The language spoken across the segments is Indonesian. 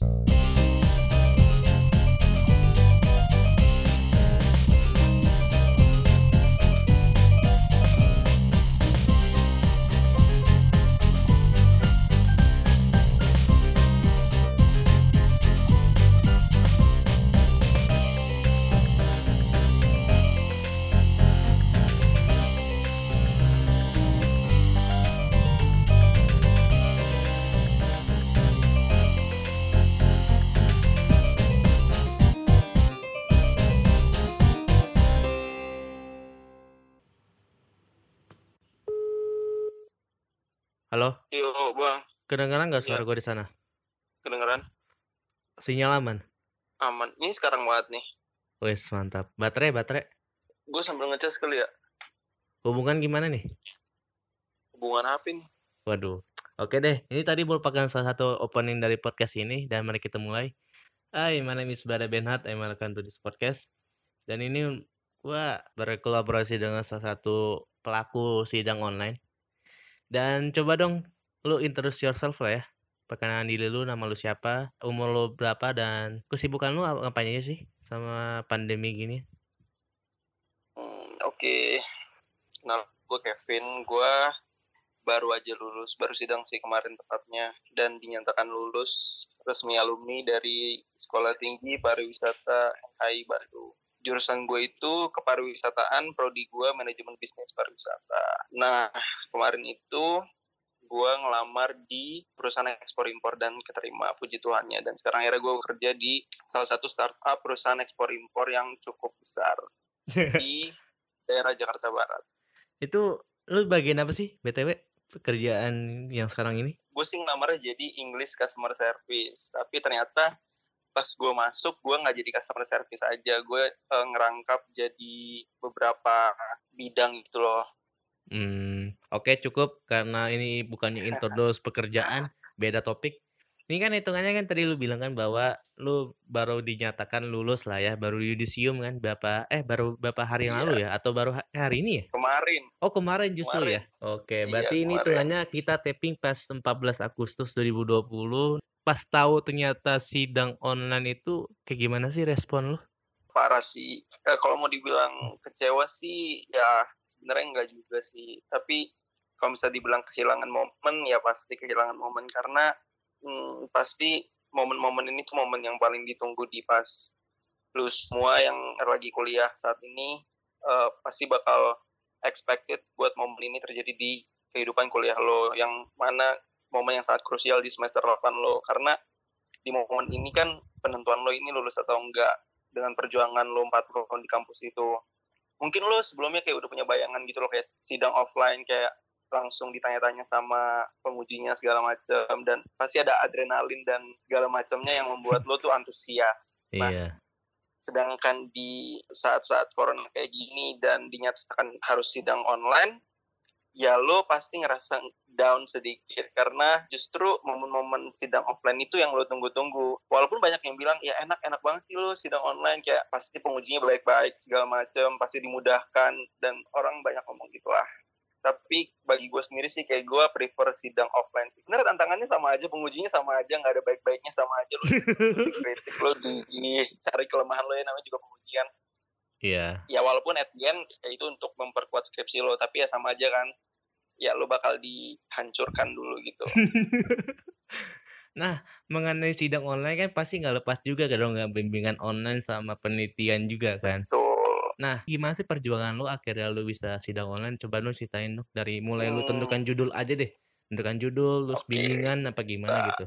Uh... Kedengeran nggak suara gue di sana? Kedengeran? Sinyal aman. Aman. Ini sekarang banget nih. Wes mantap. Baterai, baterai. Gue sambil ngecas kali ya. Hubungan gimana nih? Hubungan apa nih? Waduh. Oke deh, ini tadi merupakan salah satu opening dari podcast ini dan mari kita mulai. Hai, my name is Bada Benhat, I'm welcome to this podcast. Dan ini gua berkolaborasi dengan salah satu pelaku sidang online. Dan coba dong lu introduce yourself lah ya. Perkenalan diri lu, nama lu siapa, umur lu berapa dan kesibukan lu apa aja sih sama pandemi gini? Hmm, Oke. Nah, gue Kevin. Gue baru aja lulus. Baru sidang sih kemarin tepatnya. Dan dinyatakan lulus resmi alumni dari Sekolah Tinggi Pariwisata HI Bandung. Jurusan gue itu kepariwisataan, prodi gue manajemen bisnis pariwisata. Nah, kemarin itu gue ngelamar di perusahaan ekspor impor dan keterima puji Tuhannya dan sekarang akhirnya gue kerja di salah satu startup perusahaan ekspor impor yang cukup besar di daerah Jakarta Barat. Itu lu bagian apa sih BTW pekerjaan yang sekarang ini? Gue sih ngelamarnya jadi English Customer Service, tapi ternyata pas gue masuk gue nggak jadi customer service aja, gue eh, ngerangkap jadi beberapa bidang gitu loh. Hmm, oke cukup karena ini bukannya introduce pekerjaan, beda topik. Ini kan hitungannya kan tadi lu bilang kan bahwa lu baru dinyatakan lulus lah ya, baru yudisium kan berapa eh baru berapa hari yang Iya. lalu ya atau baru ha- hari ini ya? Kemarin Oh kemarin justru Kemarin. ya. Oke, Iya, berarti ini kemarin. hitungannya kita taping pas 14 Agustus 2020. Pas tahu ternyata sidang online itu kayak gimana sih respon lu? parah sih. Eh, kalau mau dibilang kecewa sih ya sebenarnya enggak juga sih. Tapi kalau bisa dibilang kehilangan momen ya pasti kehilangan momen. Karena hmm, pasti momen-momen ini tuh momen yang paling ditunggu di pas lu semua yang lagi kuliah saat ini. Eh, pasti bakal expected buat momen ini terjadi di kehidupan kuliah lo yang mana momen yang sangat krusial di semester 8 lo. Karena di momen ini kan penentuan lo ini lulus atau enggak dengan perjuangan lo 4 tahun di kampus itu mungkin lo sebelumnya kayak udah punya bayangan gitu loh kayak sidang offline kayak langsung ditanya-tanya sama pengujinya segala macam dan pasti ada adrenalin dan segala macamnya yang membuat lo tuh antusias nah Iya. sedangkan di saat-saat corona kayak gini dan dinyatakan harus sidang online ya lo pasti ngerasa down sedikit karena justru momen-momen sidang offline itu yang lo tunggu-tunggu. Walaupun banyak yang bilang ya enak-enak banget sih lo sidang online. Kayak pasti pengujinya baik-baik segala macam pasti dimudahkan dan orang banyak ngomong gitu lah tapi bagi gue sendiri sih kayak gue prefer sidang offline sih. Bener tantangannya sama aja pengujinya sama aja nggak ada baik-baiknya sama aja lo. Kritik lo di cari kelemahan lo ya namanya juga pengujian Iya. ya walaupun at the end ya itu untuk memperkuat skripsi lo tapi ya sama aja kan ya lo bakal dihancurkan dulu gitu Nah, mengenai sidang online kan pasti nggak lepas juga dong nggak bimbingan online sama penelitian juga kan. tuh Nah, gimana sih perjuangan lu akhirnya lu bisa sidang online? Coba lu ceritain dong dari mulai lu Hmm. tentukan judul aja deh. Tentukan judul, terus Oke. bimbingan apa gimana Nah. gitu.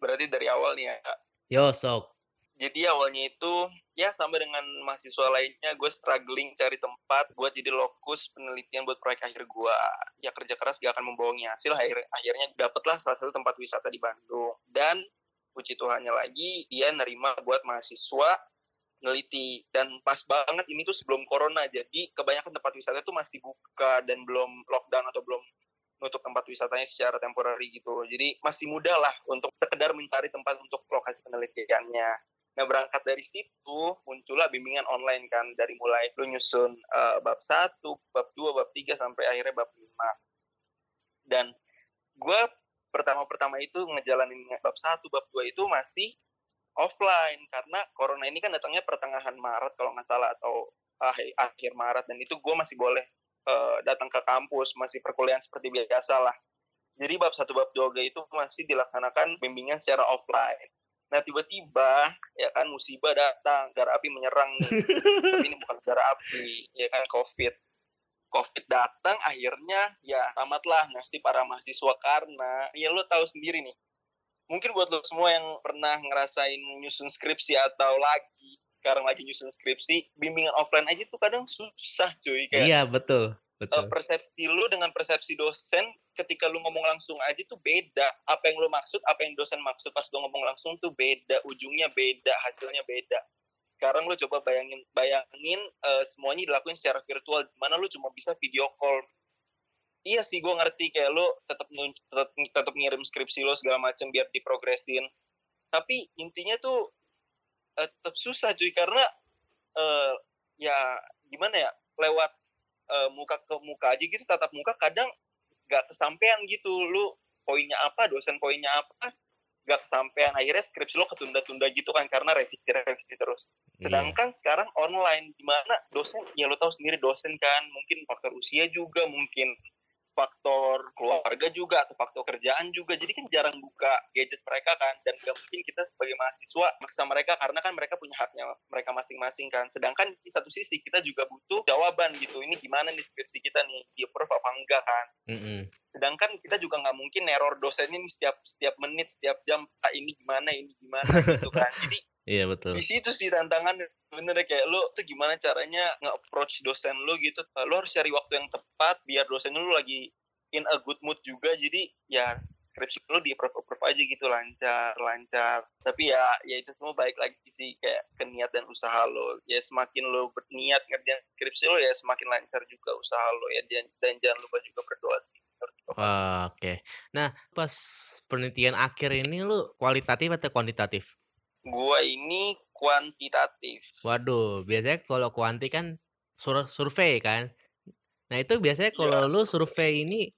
berarti dari awal nih ya Kak. Yo, sok. Jadi awalnya itu ya sama dengan mahasiswa lainnya gue struggling cari tempat buat jadi lokus penelitian buat proyek akhir gue. Ya kerja keras gak akan membohongi hasil akhir akhirnya dapatlah salah satu tempat wisata di Bandung. Dan puji Tuhannya lagi dia nerima buat mahasiswa neliti dan pas banget ini tuh sebelum corona jadi kebanyakan tempat wisata tuh masih buka dan belum lockdown atau belum nutup tempat wisatanya secara temporary gitu. Jadi masih mudah lah untuk sekedar mencari tempat untuk lokasi penelitiannya Nah berangkat dari situ muncullah bimbingan online kan. Dari mulai lu nyusun eh, bab 1, bab 2, bab 3 sampai akhirnya bab 5. Dan gue pertama-pertama itu ngejalanin bab satu, bab dua itu masih offline. Karena corona ini kan datangnya pertengahan Maret kalau nggak salah atau akhir, akhir Maret. Dan itu gue masih boleh uh, datang ke kampus masih perkuliahan seperti biasa lah. Jadi bab satu bab dua itu masih dilaksanakan bimbingan secara offline nah tiba-tiba ya kan musibah datang gara api menyerang. Tapi ini bukan gara api ya kan covid. Covid datang akhirnya ya tamatlah nasib para mahasiswa karena ya lo tahu sendiri nih. Mungkin buat lo semua yang pernah ngerasain nyusun skripsi atau lagi sekarang lagi nyusun skripsi bimbingan offline aja tuh kadang susah cuy kayak iya betul betul. Persepsi lu dengan persepsi dosen ketika lu ngomong langsung aja tuh beda. Apa yang lu maksud apa yang dosen maksud pas lu ngomong langsung tuh beda. Ujungnya beda hasilnya beda. Sekarang lu coba bayangin bayangin uh, semuanya dilakuin secara virtual mana lu cuma bisa video call. Iya sih gue ngerti kayak lo tetap tetap tetap ngirim skripsi lo segala macam biar diprogresin tapi intinya tuh uh, tetap susah cuy karena uh, ya gimana ya lewat uh, muka ke muka aja gitu tatap muka kadang gak kesampaian gitu lu poinnya apa dosen poinnya apa gak kesampaian akhirnya skripsi lo ketunda-tunda gitu kan karena revisi-revisi terus iya. sedangkan yeah. sekarang online gimana dosen ya lo tahu sendiri dosen kan mungkin faktor usia juga mungkin faktor keluarga juga atau faktor kerjaan juga. Jadi kan jarang buka gadget mereka kan dan gak mungkin kita sebagai mahasiswa maksa mereka karena kan mereka punya haknya mereka masing-masing kan. Sedangkan di satu sisi kita juga butuh jawaban gitu ini gimana nih skripsi kita nih di approve apa enggak kan. Mm -hmm. sedangkan kita juga nggak mungkin error dosen ini setiap setiap menit setiap jam ah, ini gimana ini gimana gitu kan. Jadi Iya betul. Di situ sih tantangan bener kayak lo tuh gimana caranya nge-approach dosen lo gitu. Lo harus cari waktu yang tepat biar dosen lo lagi in a good mood juga. Jadi ya skripsi lo di approve approve aja gitu lancar lancar. Tapi ya ya itu semua baik lagi sih kayak ke niat dan usaha lo. Ya semakin lo berniat ngerjain skripsi lo ya semakin lancar juga usaha lo ya dan, dan jangan lupa juga berdoa sih. Oke. Okay. Nah, pas penelitian akhir ini lo kualitatif atau kuantitatif? Gua ini kuantitatif. Waduh, biasanya kalau kuanti kan sur survei kan. Nah, itu biasanya iya, kalau ya, lu survei ini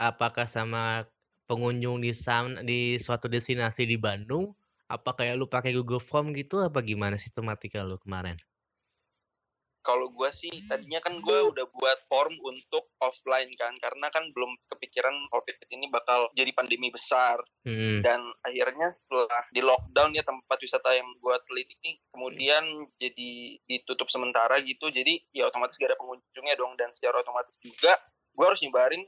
apakah sama pengunjung di sam di suatu destinasi di Bandung? Apa kayak lu pakai Google Form gitu apa gimana sistematika lu kemarin? Kalau gue sih tadinya kan gue udah buat form untuk offline kan karena kan belum kepikiran covid ini bakal jadi pandemi besar hmm. dan akhirnya setelah di lockdown ya tempat wisata yang gue teliti ini kemudian hmm. jadi ditutup sementara gitu jadi ya otomatis gak ada pengunjungnya dong dan secara otomatis juga gue harus nyebarin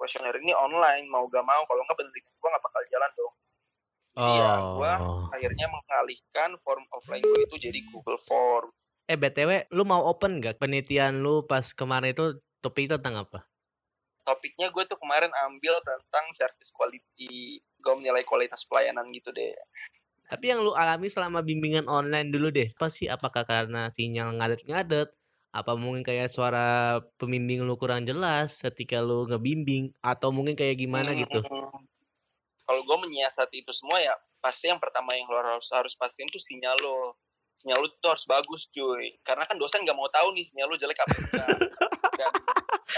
kuesioner uh, ini online mau gak mau kalau nggak penelitian gue nggak bakal jalan dong iya, oh. ya gue akhirnya mengalihkan form offline gue itu jadi Google Form Eh BTW, lu mau open gak penelitian lu pas kemarin itu topik itu tentang apa? Topiknya gue tuh kemarin ambil tentang service quality, gue menilai kualitas pelayanan gitu deh. Tapi yang lu alami selama bimbingan online dulu deh, apa sih? Apakah karena sinyal ngadet-ngadet? Apa mungkin kayak suara pembimbing lu kurang jelas ketika lu ngebimbing? Atau mungkin kayak gimana hmm, gitu? Kalau gue menyiasati itu semua ya, pasti yang pertama yang lo harus harus pastiin tuh sinyal lo sinyal lu tuh harus bagus cuy. Karena kan dosen nggak mau tahu nih sinyal lu jelek apa enggak. Dan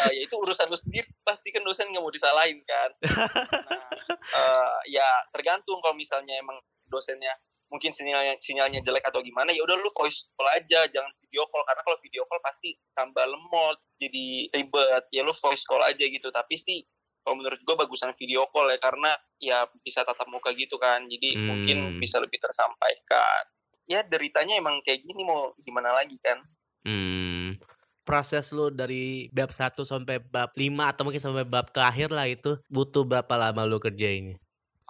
uh, ya itu urusan lu sendiri. Pasti kan dosen nggak mau disalahin kan. Nah uh, ya tergantung kalau misalnya emang dosennya mungkin sinyalnya sinyalnya jelek atau gimana ya udah lu voice call aja jangan video call. Karena kalau video call pasti tambah lemot jadi ribet. Ya lu voice call aja gitu. Tapi sih kalau menurut gue bagusan video call ya karena ya bisa tatap muka gitu kan. Jadi hmm. mungkin bisa lebih tersampaikan ya deritanya emang kayak gini mau gimana lagi kan. Hmm. Proses lo dari bab 1 sampai bab 5 atau mungkin sampai bab terakhir lah itu butuh berapa lama lo kerja ini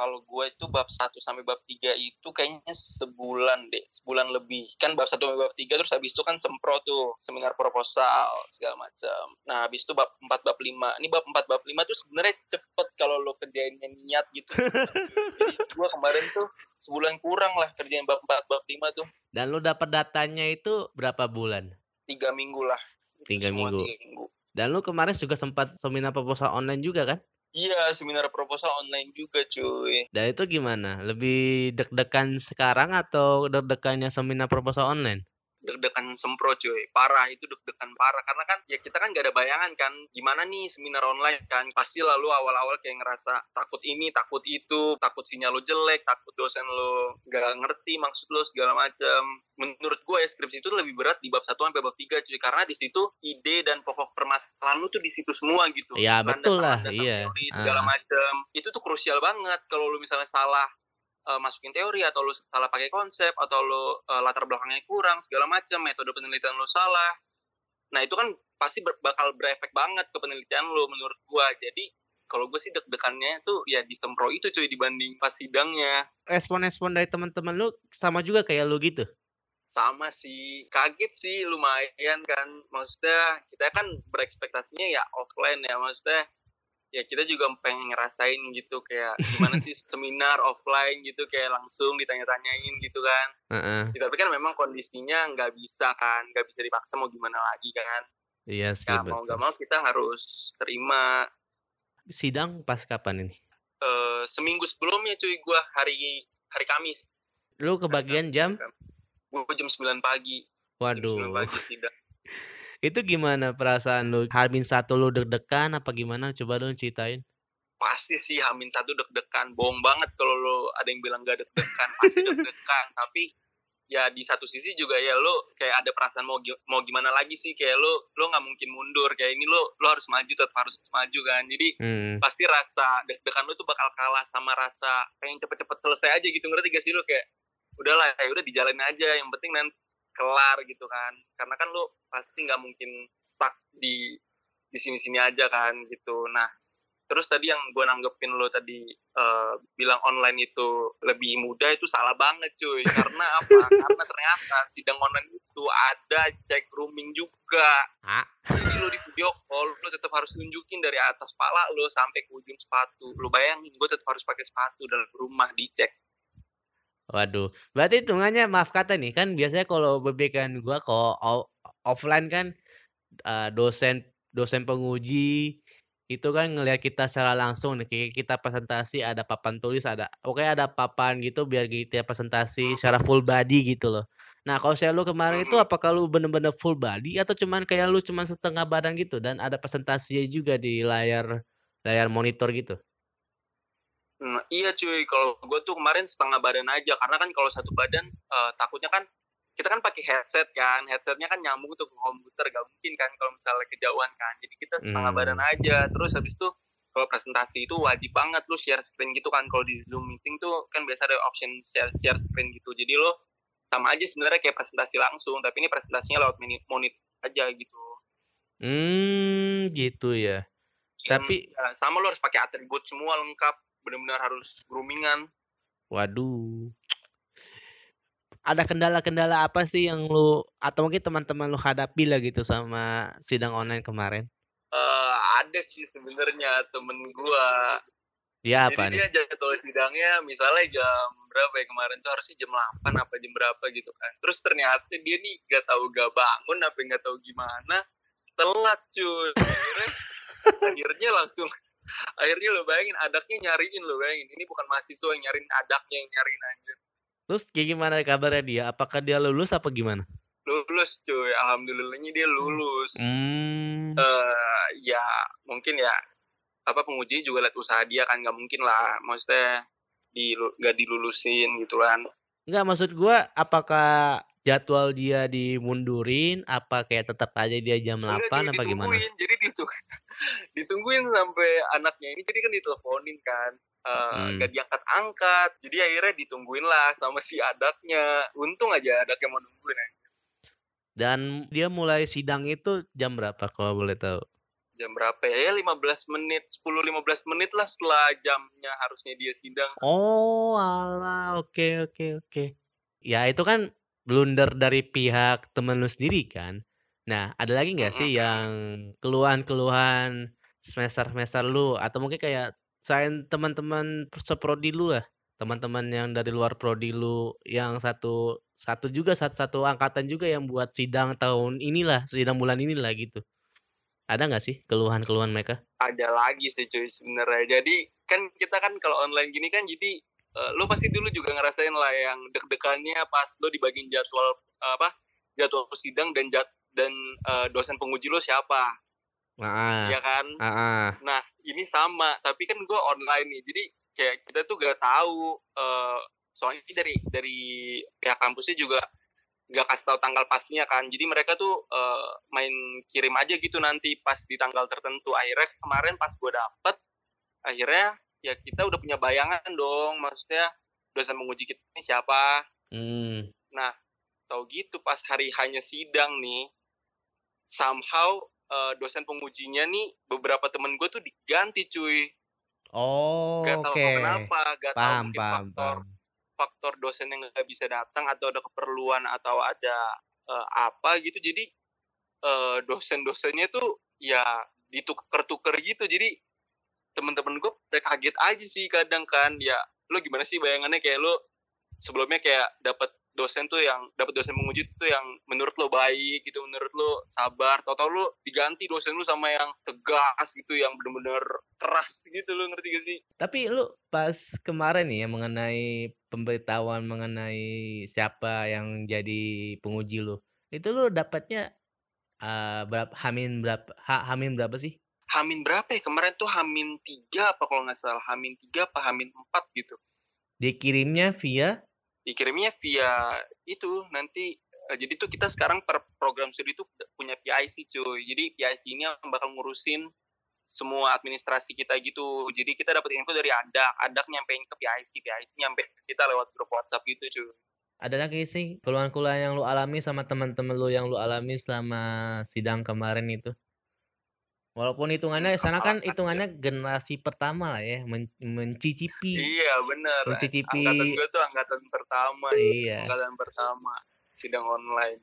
kalau gue itu bab 1 sampai bab 3 itu kayaknya sebulan deh, sebulan lebih. Kan bab 1 sampai bab 3 terus habis itu kan sempro tuh, seminar proposal segala macam. Nah, habis itu bab 4 bab 5. Ini bab 4 bab 5 tuh sebenarnya cepet kalau lo kerjainnya niat gitu. Jadi gue kemarin tuh sebulan kurang lah kerjain bab 4 bab 5 tuh. Dan lo dapat datanya itu berapa bulan? Tiga minggu lah. Tiga minggu. tiga minggu. Dan lo kemarin juga sempat seminar proposal online juga kan? Iya, seminar proposal online juga, cuy. Dan itu gimana? Lebih deg-degan sekarang atau deg-degannya seminar proposal online? Deg-degan sempro cuy. Parah itu deg-degan parah. Karena kan ya kita kan gak ada bayangan kan gimana nih seminar online kan? Pasti lalu awal-awal kayak ngerasa takut ini takut itu takut sinyal lo jelek takut dosen lo gak ngerti maksud lo segala macam menurut gue ya skripsi itu lebih berat di bab satu sampai bab tiga cuy. Karena di situ ide dan pokok permasalahan lu tuh di situ semua gitu. Ya betul lah iya. teori, segala ah. macam itu tuh krusial banget kalau lu misalnya salah uh, masukin teori atau lu salah pakai konsep atau lu uh, latar belakangnya kurang segala macam metode penelitian lu salah. Nah itu kan pasti ber bakal berefek banget ke penelitian lu menurut gua. Jadi kalau gue sih deg-degannya tuh ya di sempro itu cuy dibanding pas sidangnya. Respon-respon dari teman-teman lu sama juga kayak lu gitu? Sama sih. Kaget sih lumayan kan. Maksudnya kita kan berekspektasinya ya offline ya. Maksudnya ya kita juga pengen ngerasain gitu kayak gimana sih seminar offline gitu kayak langsung ditanya-tanyain gitu kan. Uh-uh. tapi kan memang kondisinya nggak bisa kan nggak bisa dipaksa mau gimana lagi kan. Iya sih ya, mau nggak mau kita harus terima. Sidang pas kapan ini? Uh, seminggu sebelumnya cuy gua hari hari Kamis. Lu kebagian jam? gua jam 9 pagi. Waduh. jam 9 pagi sidang itu gimana perasaan lu? Hamin satu lu deg-degan apa gimana? Coba dong ceritain. Pasti sih Hamin satu deg-degan. Bohong banget kalau lu ada yang bilang gak deg-degan. Pasti deg-degan. Tapi ya di satu sisi juga ya lo kayak ada perasaan mau mau gimana lagi sih kayak lo lo nggak mungkin mundur kayak ini lo lo harus maju tetap harus maju kan jadi hmm. pasti rasa deg-degan lo tuh bakal kalah sama rasa pengen cepet-cepet selesai aja gitu ngerti gak sih lo kayak udahlah ya udah dijalanin aja yang penting nanti kelar gitu kan. Karena kan lu pasti nggak mungkin stuck di di sini-sini aja kan gitu. Nah terus tadi yang gue nanggepin lo tadi uh, bilang online itu lebih mudah itu salah banget cuy. Karena apa? Karena ternyata sidang online itu ada cek rooming juga. Hah? jadi lo di video call lo tetap harus nunjukin dari atas pala lo sampai ke ujung sepatu. Lo bayangin gue tetap harus pakai sepatu dalam rumah dicek Waduh, berarti hitungannya maaf kata nih kan biasanya kalau bebekan gua kalau offline kan dosen dosen penguji itu kan ngelihat kita secara langsung nih kayak kita presentasi ada papan tulis ada oke ada papan gitu biar kita presentasi secara full body gitu loh. Nah kalau saya lu kemarin itu apakah lu bener-bener full body atau cuman kayak lu cuman setengah badan gitu dan ada presentasinya juga di layar layar monitor gitu? Nah, iya cuy, kalau gue tuh kemarin setengah badan aja karena kan kalau satu badan uh, takutnya kan kita kan pakai headset kan, headsetnya kan nyambung tuh ke komputer, gak mungkin kan kalau misalnya kejauhan kan. Jadi kita setengah hmm. badan aja. Terus habis itu kalau presentasi itu wajib banget lu share screen gitu kan. Kalau di Zoom meeting tuh kan biasa ada option share, share screen gitu. Jadi lo sama aja sebenarnya kayak presentasi langsung, tapi ini presentasinya lewat monitor aja gitu. Hmm, gitu ya. Hmm, tapi ya, sama lo harus pakai atribut semua lengkap benar-benar harus groomingan waduh ada kendala-kendala apa sih yang lu atau mungkin teman-teman lu hadapi lah gitu sama sidang online kemarin? Uh, ada sih sebenarnya temen gua. Dia apa Jadi nih? dia jadwal sidangnya misalnya jam berapa ya kemarin tuh harusnya jam 8 apa jam berapa gitu kan. Terus ternyata dia nih gak tahu gak bangun apa gak tahu gimana telat cuy. Akhirnya, akhirnya langsung akhirnya lo bayangin adaknya nyariin lo bayangin. Ini bukan mahasiswa yang nyariin adaknya yang nyariin aja terus kayak gimana kabarnya dia? Apakah dia lulus apa gimana? Lulus cuy. Alhamdulillahnya dia lulus. Hmm. uh, ya mungkin ya apa penguji juga lihat usaha dia kan. Nggak mungkin lah maksudnya di nggak dilulusin gitu kan. Nggak maksud gue apakah jadwal dia dimundurin? Apa kayak tetap aja dia jam 8 apa gimana? Jadi ditungguin sampai anaknya ini jadi kan diteleponin kan uh, hmm. gak diangkat-angkat jadi akhirnya ditungguin lah sama si adaknya untung aja adaknya mau nungguin ya. dan dia mulai sidang itu jam berapa kalau boleh tahu jam berapa ya? Ya 15 menit, 10-15 menit lah setelah jamnya harusnya dia sidang. Oh, alah, oke okay, oke okay, oke. Okay. Ya itu kan blunder dari pihak temen lu sendiri kan. Nah, ada lagi nggak sih yang keluhan-keluhan semester-semester lu atau mungkin kayak selain teman-teman seprodi lu lah, teman-teman yang dari luar prodi lu yang satu satu juga satu satu angkatan juga yang buat sidang tahun inilah, sidang bulan inilah gitu. Ada nggak sih keluhan-keluhan mereka? Ada lagi sih cuy sebenarnya. Jadi kan kita kan kalau online gini kan jadi uh, lo pasti dulu juga ngerasain lah yang deg-degannya pas lo dibagiin jadwal uh, apa jadwal sidang dan jad, dan uh, dosen penguji lo siapa? Ah, ya kan? Ah, ah. nah ini sama tapi kan gue online nih jadi kayak kita tuh gak tahu uh, soalnya dari dari pihak kampusnya juga gak kasih tahu tanggal pastinya kan. Jadi mereka tuh uh, main kirim aja gitu nanti pas di tanggal tertentu. Akhirnya kemarin pas gue dapet akhirnya ya kita udah punya bayangan dong. Maksudnya dosen menguji kita ini siapa? Hmm. nah tau gitu pas hari hanya sidang nih somehow uh, dosen pengujinya nih beberapa temen gue tuh diganti cuy. Oh gak tau okay. kenapa gak tau mungkin paham, faktor paham. faktor dosen yang nggak bisa datang atau ada keperluan atau ada uh, apa gitu. Jadi uh, dosen-dosennya tuh ya ditukar-tukar gitu. Jadi temen-temen gue udah kaget aja sih kadang kan. Ya lo gimana sih bayangannya? Kayak lo sebelumnya kayak dapat dosen tuh yang dapat dosen menguji tuh yang menurut lo baik gitu menurut lo sabar. Tau tau lo diganti dosen lo sama yang tegas gitu yang bener-bener keras gitu lo ngerti gak sih? Tapi lo pas kemarin nih ya mengenai pemberitahuan mengenai siapa yang jadi penguji lo itu lo dapatnya uh, berapa hamin berapa ha, hamin berapa sih? Hamin berapa ya? Kemarin tuh Hamin tiga apa kalau nggak salah? Hamin tiga apa Hamin empat gitu. Dikirimnya via dikirimnya via itu nanti uh, jadi tuh kita sekarang per program studi itu punya PIC cuy. Jadi PIC ini yang bakal ngurusin semua administrasi kita gitu. Jadi kita dapat info dari Adak Adak nyampein ke PIC PIC nyampe kita lewat grup WhatsApp gitu cuy. Ada lagi sih keluhan-keluhan yang lu alami sama teman-teman lu yang lu alami selama sidang kemarin itu Walaupun hitungannya sana kan hitungannya generasi pertama lah ya, men mencicipi. Iya benar. Mencicipi. Angkatan gue tuh angkatan pertama. Iya. Angkatan pertama sidang online.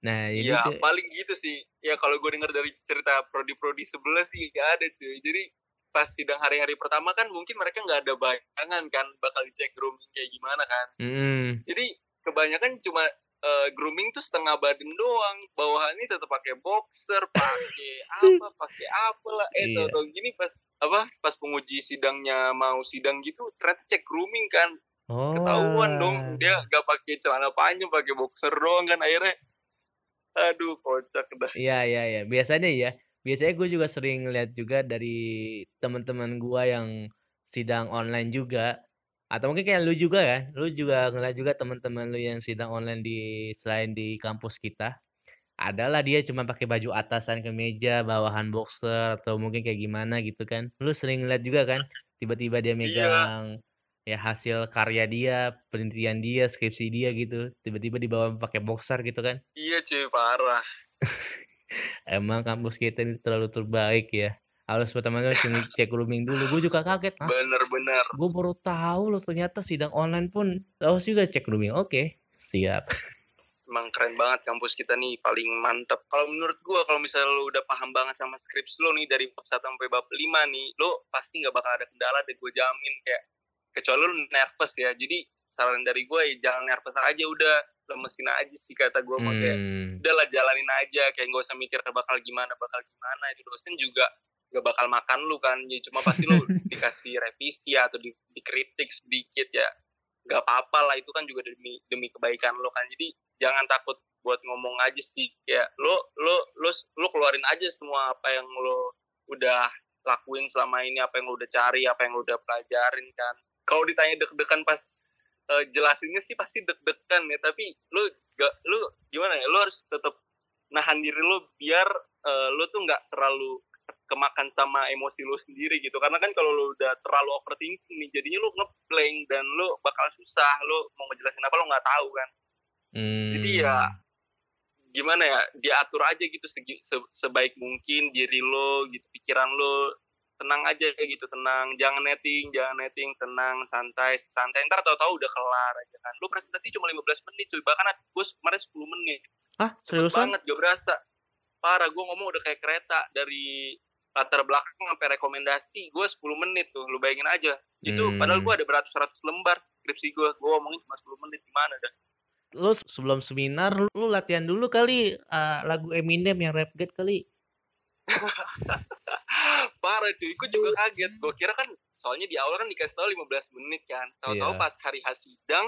Nah, ini ya tuh, paling gitu sih. Ya kalau gue dengar dari cerita prodi-prodi sebelah sih gak ada cuy. Jadi pas sidang hari-hari pertama kan mungkin mereka nggak ada bayangan kan bakal dicek grooming kayak gimana kan. mm. Jadi kebanyakan cuma uh, grooming tuh setengah badan doang bawahannya tetap pakai boxer pakai apa pakai apa lah eh Iya. tau gini pas apa pas penguji sidangnya mau sidang gitu ternyata cek grooming kan Oh. ketahuan dong dia gak pakai celana panjang pakai boxer doang kan akhirnya aduh kocak dah Iya, iya, iya. Biasanya ya, biasanya gue juga sering lihat juga dari teman-teman gua yang sidang online juga atau mungkin kayak lu juga kan lu juga ngeliat juga teman-teman lu yang sidang online di selain di kampus kita adalah dia cuma pakai baju atasan kemeja bawahan boxer atau mungkin kayak gimana gitu kan. Lu sering ngeliat juga kan tiba-tiba dia megang ya hasil karya dia penelitian dia skripsi dia gitu tiba-tiba dibawa pakai boxer gitu kan. Iya cuy parah. Emang kampus kita ini terlalu terbaik ya harus pertama-tama cek cek grooming dulu. Gue juga kaget Hah? bener-bener gue baru tahu loh ternyata sidang online pun harus juga cek grooming. Oke siap. Emang keren banget kampus kita nih paling mantep. Kalau menurut gua kalau misalnya lu udah paham banget sama skripsi lo nih dari bab 1 sampai bab 5 nih lo pasti nggak bakal ada kendala deh gue jamin kayak kecuali lu nervous ya. Jadi saran dari gue ya jangan nervous aja udah lemesin aja sih kata gue kayak hmm. udahlah jalanin aja kayak gak usah mikir bakal gimana bakal gimana. Itu dosen juga gak bakal makan lu kan. Ya cuma pasti lu dikasih revisi atau di, dikritik sedikit ya. Gak apa-apa lah itu kan juga demi demi kebaikan lo kan. Jadi jangan takut buat ngomong aja sih. Ya lo lo lo lo keluarin aja semua apa yang lo udah lakuin selama ini apa yang lo udah cari apa yang lo udah pelajarin kan. Kalau ditanya deg-degan pas uh, jelasinnya sih pasti deg-degan ya. Tapi lo gak lo gimana ya? Lo harus tetap nahan diri lo biar uh, lo tuh nggak terlalu kemakan sama emosi lo sendiri gitu. Karena kan kalau lo udah terlalu overthinking nih jadinya lo ngeblank dan lo bakal susah lo mau ngejelasin apa lo nggak tahu kan. Hmm. jadi ya gimana ya diatur aja gitu segi, se, sebaik mungkin diri lo gitu pikiran lo tenang aja gitu tenang. Jangan netting jangan netting. Tenang santai santai. Ntar tahu-tahu udah kelar aja kan. Lo presentasi cuma 15 menit cuy. Bahkan gue kemarin 10 menit. Ah Cepet seriusan? banget gak berasa parah gue ngomong udah kayak kereta dari latar belakang sampai rekomendasi gue 10 menit tuh lu bayangin aja. Itu Hmm. padahal gue ada beratus-ratus lembar skripsi gue gue ngomongin cuma 10 menit gimana dah? Lu sebelum seminar lu, lu latihan dulu kali uh, lagu Eminem yang Rap God kali. Parah cuy gue juga kaget. Gue kira kan soalnya di awal kan dikasih tahu 15 menit kan. Tahu-tahu Iya. pas hari hasidang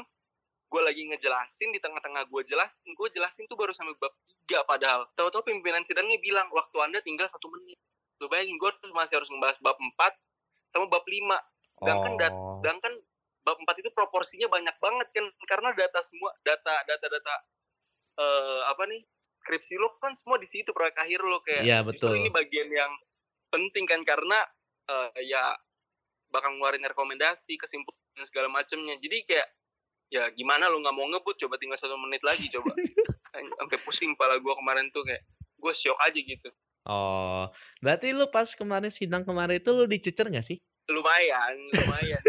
gue lagi ngejelasin di tengah-tengah gue jelasin gue jelasin tuh baru sampai bab tiga padahal tahu-tahu pimpinan sidangnya bilang waktu anda tinggal satu menit lu bayangin gue masih harus membahas bab 4 sama bab 5 sedangkan dat, Oh. sedangkan bab 4 itu proporsinya banyak banget kan karena data semua data data data eh apa nih skripsi lo kan semua di situ proyek akhir lo kayak justru betul. ini bagian yang penting kan karena eh, ya bakal ngeluarin rekomendasi kesimpulan segala macamnya jadi kayak ya gimana lo nggak mau ngebut? Coba tinggal satu menit lagi coba. Sampai pusing kepala gue kemarin tuh kayak gue shock aja gitu. Oh, berarti lu pas kemarin sidang kemarin itu lu dicecer gak sih? lumayan lumayan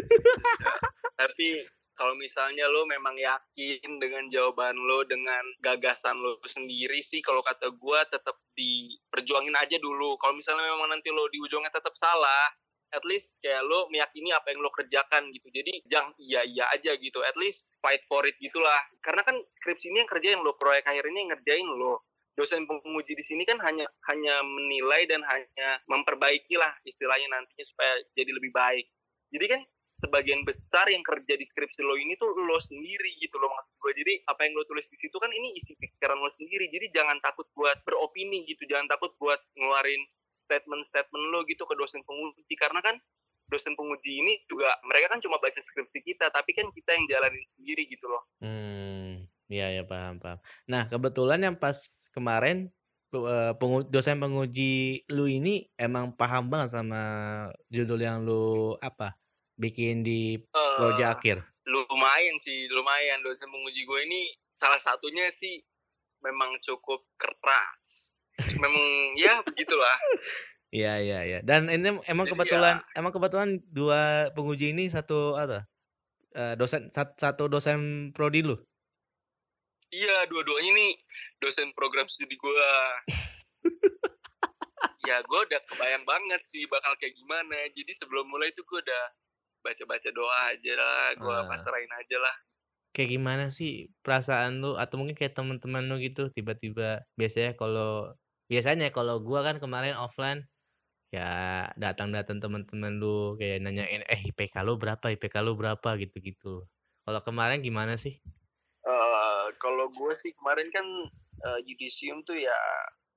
tapi kalau misalnya lo memang yakin dengan jawaban lo dengan gagasan lo sendiri sih kalau kata gua tetap diperjuangin aja dulu. Kalau misalnya memang nanti lo di ujungnya tetap salah at least kayak lo meyakini apa yang lo kerjakan gitu. Jadi jangan iya iya aja gitu. At least fight for it gitulah. Karena kan skripsi ini yang kerjain lo proyek akhir ini yang ngerjain lo. Dosen penguji di sini kan hanya hanya menilai dan hanya memperbaiki lah istilahnya nantinya supaya jadi lebih baik. Jadi kan sebagian besar yang kerja di skripsi lo ini tuh lo sendiri gitu lo maksud gue. Jadi apa yang lo tulis di situ kan ini isi pikiran lo sendiri. Jadi jangan takut buat beropini gitu. Jangan takut buat ngeluarin statement-statement lo gitu ke dosen penguji karena kan dosen penguji ini juga mereka kan cuma baca skripsi kita tapi kan kita yang jalanin sendiri gitu loh Hmm, iya ya paham paham. Nah kebetulan yang pas kemarin eh, pengu- dosen penguji lu ini emang paham banget sama judul yang lu apa bikin di proyek akhir. lumayan sih lumayan dosen penguji gue ini salah satunya sih memang cukup keras memang ya begitulah Iya iya iya. Dan ini emang Jadi kebetulan emang kebetulan dua penguji ini satu apa? eh, dosen sat- satu dosen prodi lu. iya dua-duanya nih dosen program studi gue ya gue udah kebayang banget sih bakal kayak gimana jadi sebelum mulai itu gue udah baca-baca doa aja lah gue Ah. pasrahin aja lah Kayak gimana sih perasaan lu atau mungkin kayak teman-teman lu gitu tiba-tiba biasanya kalau biasanya kalau gua kan kemarin offline ya datang-datang teman-teman lu kayak nanyain eh IPK lu berapa IPK lu berapa gitu-gitu. Kalau kemarin gimana sih? Eh, kalau gue sih kemarin kan eh, yudisium tuh ya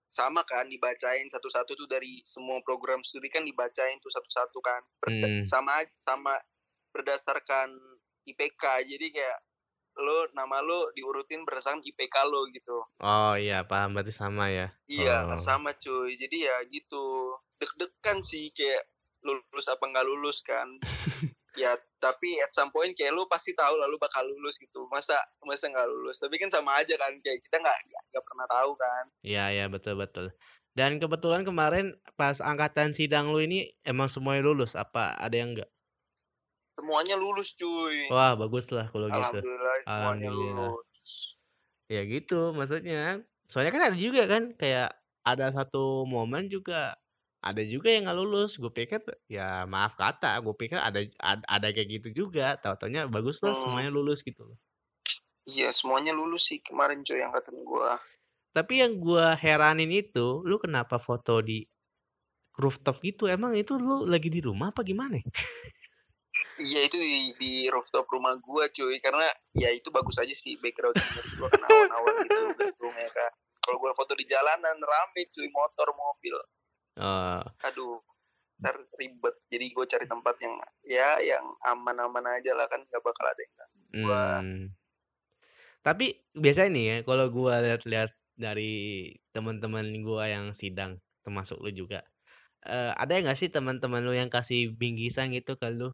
sama kan dibacain satu-satu tuh dari semua program studi kan dibacain tuh satu-satu kan Berda- Hmm. sama sama berdasarkan IPK jadi kayak lo nama lo diurutin berdasarkan IPK lo gitu Oh iya paham berarti sama ya. iya Oh. sama cuy jadi ya gitu deg-degan sih kayak lulus apa nggak lulus kan ya tapi at some point kayak lu pasti tahu lah lu bakal lulus gitu masa masa nggak lulus tapi kan sama aja kan kayak kita nggak nggak pernah tahu kan Iya iya betul betul. Dan kebetulan kemarin pas angkatan sidang lu ini emang semuanya lulus apa ada yang enggak? Semuanya lulus cuy Wah bagus lah kalau gitu. alhamdulillah semuanya Alhamdulillah. lulus Ya gitu maksudnya. Soalnya kan ada juga kan kayak ada satu momen juga ada juga yang nggak lulus. Gue pikir ya maaf kata, gue pikir ada ada, ada kayak gitu juga. Tahu-taunya bagus lah Hmm. semuanya lulus gitu loh. iya semuanya lulus sih kemarin cuy angkatan gua Tapi yang gua heranin itu, lu kenapa foto di rooftop gitu? Emang itu lu lagi di rumah apa gimana? iya itu di, di rooftop rumah gua cuy karena ya itu bagus aja sih background gua kan awan-awan gitu gedungnya kan kalau gua foto di jalanan rame cuy motor mobil Oh, aduh ntar ribet jadi gue cari tempat yang ya yang aman-aman aja lah kan nggak bakal ada yang. Gua- hmm. Tapi biasanya nih ya, kalau gua lihat-lihat dari teman-teman gua yang sidang, termasuk lu juga, eh, ada nggak sih teman-teman lu yang kasih bingkisan gitu ke lu?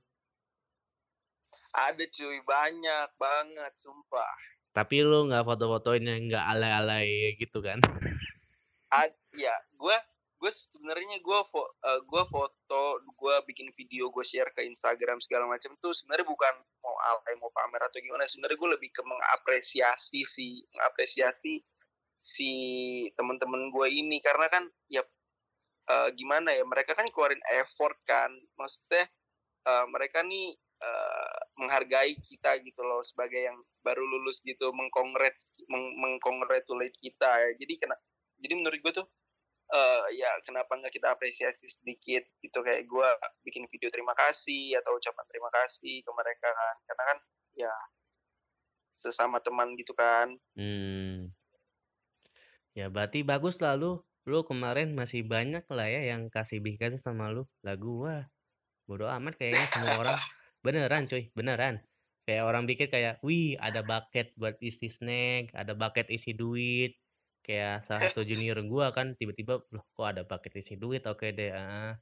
Ada cuy banyak banget sumpah. Tapi lu nggak foto-fotoin yang nggak alay-alay gitu kan? Ad, ya gue gue sebenarnya gue fo, eh, gua foto gue bikin video gue share ke Instagram segala macam tuh sebenarnya bukan mau alay mau pamer atau gimana. Sebenarnya gue lebih ke mengapresiasi si mengapresiasi si teman-teman gue ini. Karena kan ya eh, gimana ya mereka kan keluarin effort kan. Maksudnya eh, mereka nih eh, menghargai kita gitu loh sebagai yang baru lulus gitu mengkongres meng, mengcongratulate kita ya jadi kena jadi menurut gue tuh eh ya kenapa nggak kita apresiasi sedikit gitu kayak gue bikin video terima kasih atau ucapan terima kasih ke mereka kan karena kan ya sesama teman gitu kan. Hmm. Ya berarti bagus lah lu. Lu kemarin masih banyak lah ya yang kasih bingkasnya sama lu. Lah gua bodo amat kayaknya semua orang. Beneran cuy, beneran. Kayak orang pikir kayak, wih ada bucket buat isi snack, ada bucket isi duit. Kayak salah satu junior gua kan tiba-tiba, loh kok ada bucket isi duit, oke deh. ah.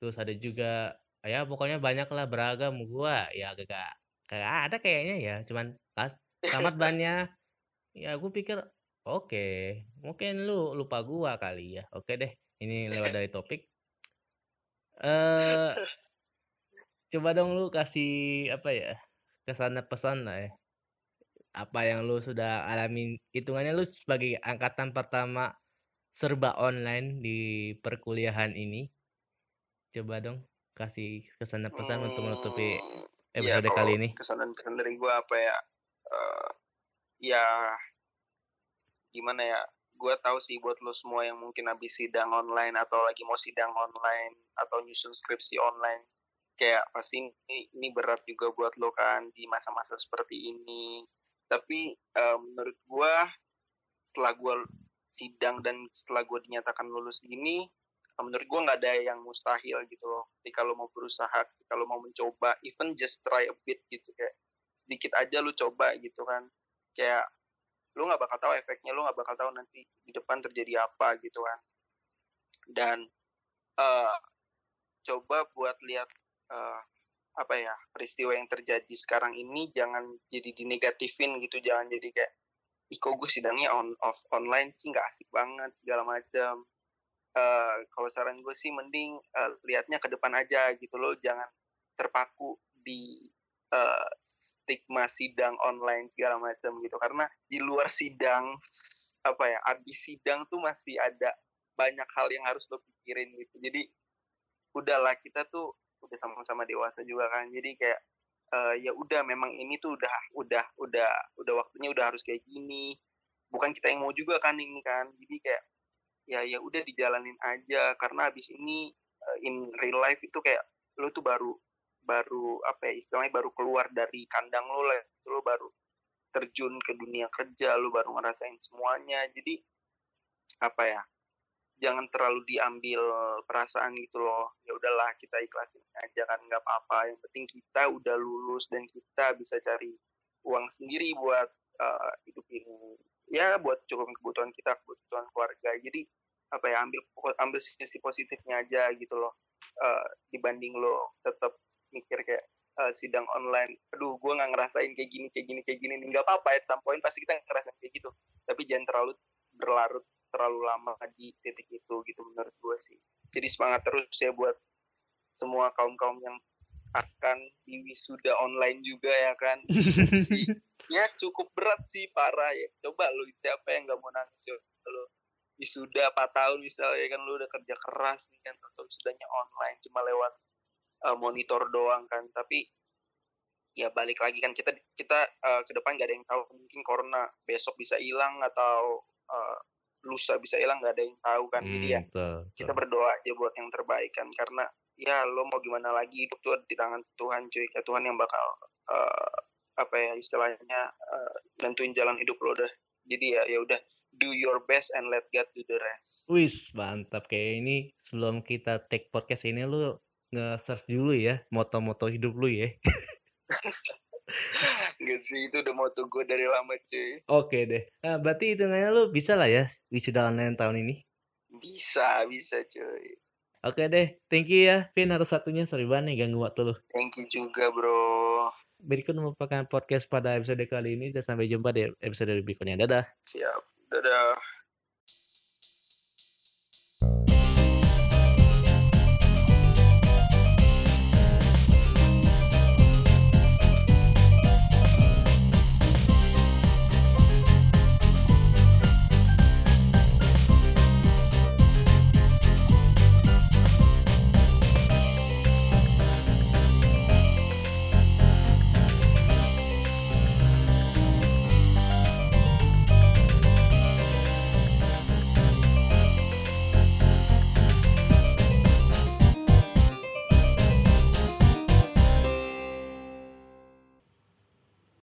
Terus ada juga, ya pokoknya banyak lah beragam gua. Ya kagak, kagak ada kayaknya ya. Cuman pas tamat bannya, ya gue pikir oke mungkin lu lupa gua kali ya oke deh ini lewat dari topik eh coba dong lu kasih apa ya kesan pesan lah ya apa yang lu sudah alamin hitungannya lu sebagai angkatan pertama serba online di perkuliahan ini coba dong kasih kesan pesan untuk menutupi Hmm, ya episode kali kalau ini kesan dan pesan dari gue apa ya? eh, ya gimana ya? Gue tahu sih buat lo semua yang mungkin habis sidang online atau lagi mau sidang online atau nyusun skripsi online, kayak pasti ini, ini berat juga buat lo kan di masa-masa seperti ini. Tapi eh, menurut gue setelah gue sidang dan setelah gue dinyatakan lulus gini, eh, menurut gue nggak ada yang mustahil gitu loh. Ketika lo mau berusaha, lo mau mencoba, even just try a bit gitu kayak sedikit aja lo coba gitu kan. Kayak lo nggak bakal tahu efeknya, lo nggak bakal tahu nanti di depan terjadi apa gitu kan. Dan eh, coba buat lihat eh, apa ya peristiwa yang terjadi sekarang ini jangan jadi dinegatifin gitu, jangan jadi kayak ih kok gue sidangnya on off online sih nggak asik banget segala macam eh kalau saran gue sih mending eh, lihatnya ke depan aja gitu loh jangan terpaku di eh, stigma sidang online segala macam gitu. Karena di luar sidang apa ya abis sidang tuh masih ada banyak hal yang harus lo pikirin gitu. Jadi udahlah kita tuh udah sama-sama dewasa juga kan. Jadi kayak eh, ya udah memang ini tuh udah udah udah udah waktunya udah harus kayak gini. Bukan kita yang mau juga kan ini kan. Jadi kayak ya ya udah dijalanin aja. Karena habis ini eh, in real life itu kayak lu tuh baru baru apa ya istilahnya baru keluar dari kandang lu lah. Lu baru terjun ke dunia kerja lu baru ngerasain semuanya. Jadi apa ya jangan terlalu diambil perasaan gitu loh. Ya udahlah kita ikhlasin aja kan nggak apa-apa. Yang penting kita udah lulus dan kita bisa cari uang sendiri buat eh, hidupin ya buat cukupin kebutuhan kita kebutuhan keluarga. Jadi apa ya ambil ambil sisi positifnya aja gitu loh. Eh, dibanding lo tetap mikir kayak eh, sidang online aduh gue nggak ngerasain kayak gini kayak gini kayak gini. Nggak apa-apa at some pasti kita ngerasain kayak gitu. Tapi jangan terlalu berlarut terlalu lama di titik itu gitu menurut gue sih. Jadi semangat terus ya buat semua kaum kaum yang akan di wisuda online juga ya kan. Sih ya cukup berat sih parah ya. Coba lu siapa yang nggak mau nangis? Ya lu wisuda 4 tahun misalnya kan lu udah kerja keras nih kan atau wisudanya online cuma lewat uh, monitor doang kan. Tapi ya balik lagi kan kita kita uh, ke depan gak ada yang tahu mungkin corona besok bisa hilang atau uh, lusa bisa hilang nggak ada yang tahu kan. Jadi ya Hmm, betul, kita betul. berdoa aja buat yang terbaik kan. Karena ya lo mau gimana lagi hidup tuh di tangan Tuhan cuy. Ya Tuhan yang bakal eh, apa ya istilahnya eh, nentuin jalan hidup lo dah. Jadi ya ya udah do your best and let God do the rest. Wis, mantap. Kayak ini sebelum kita take podcast ini lu nge-search dulu ya moto-moto hidup lu ya. Gak sih itu udah moto gue dari lama cuy Oke deh. Nah, berarti hitungannya lu bisa lah ya wisuda online tahun ini. bisa bisa cuy Oke deh, thank you ya Vin harus satunya sorry banget nih ganggu waktu lu. thank you juga bro Berikut merupakan podcast pada episode kali ini dan sampai jumpa di episode berikutnya. Dadah. siap dadah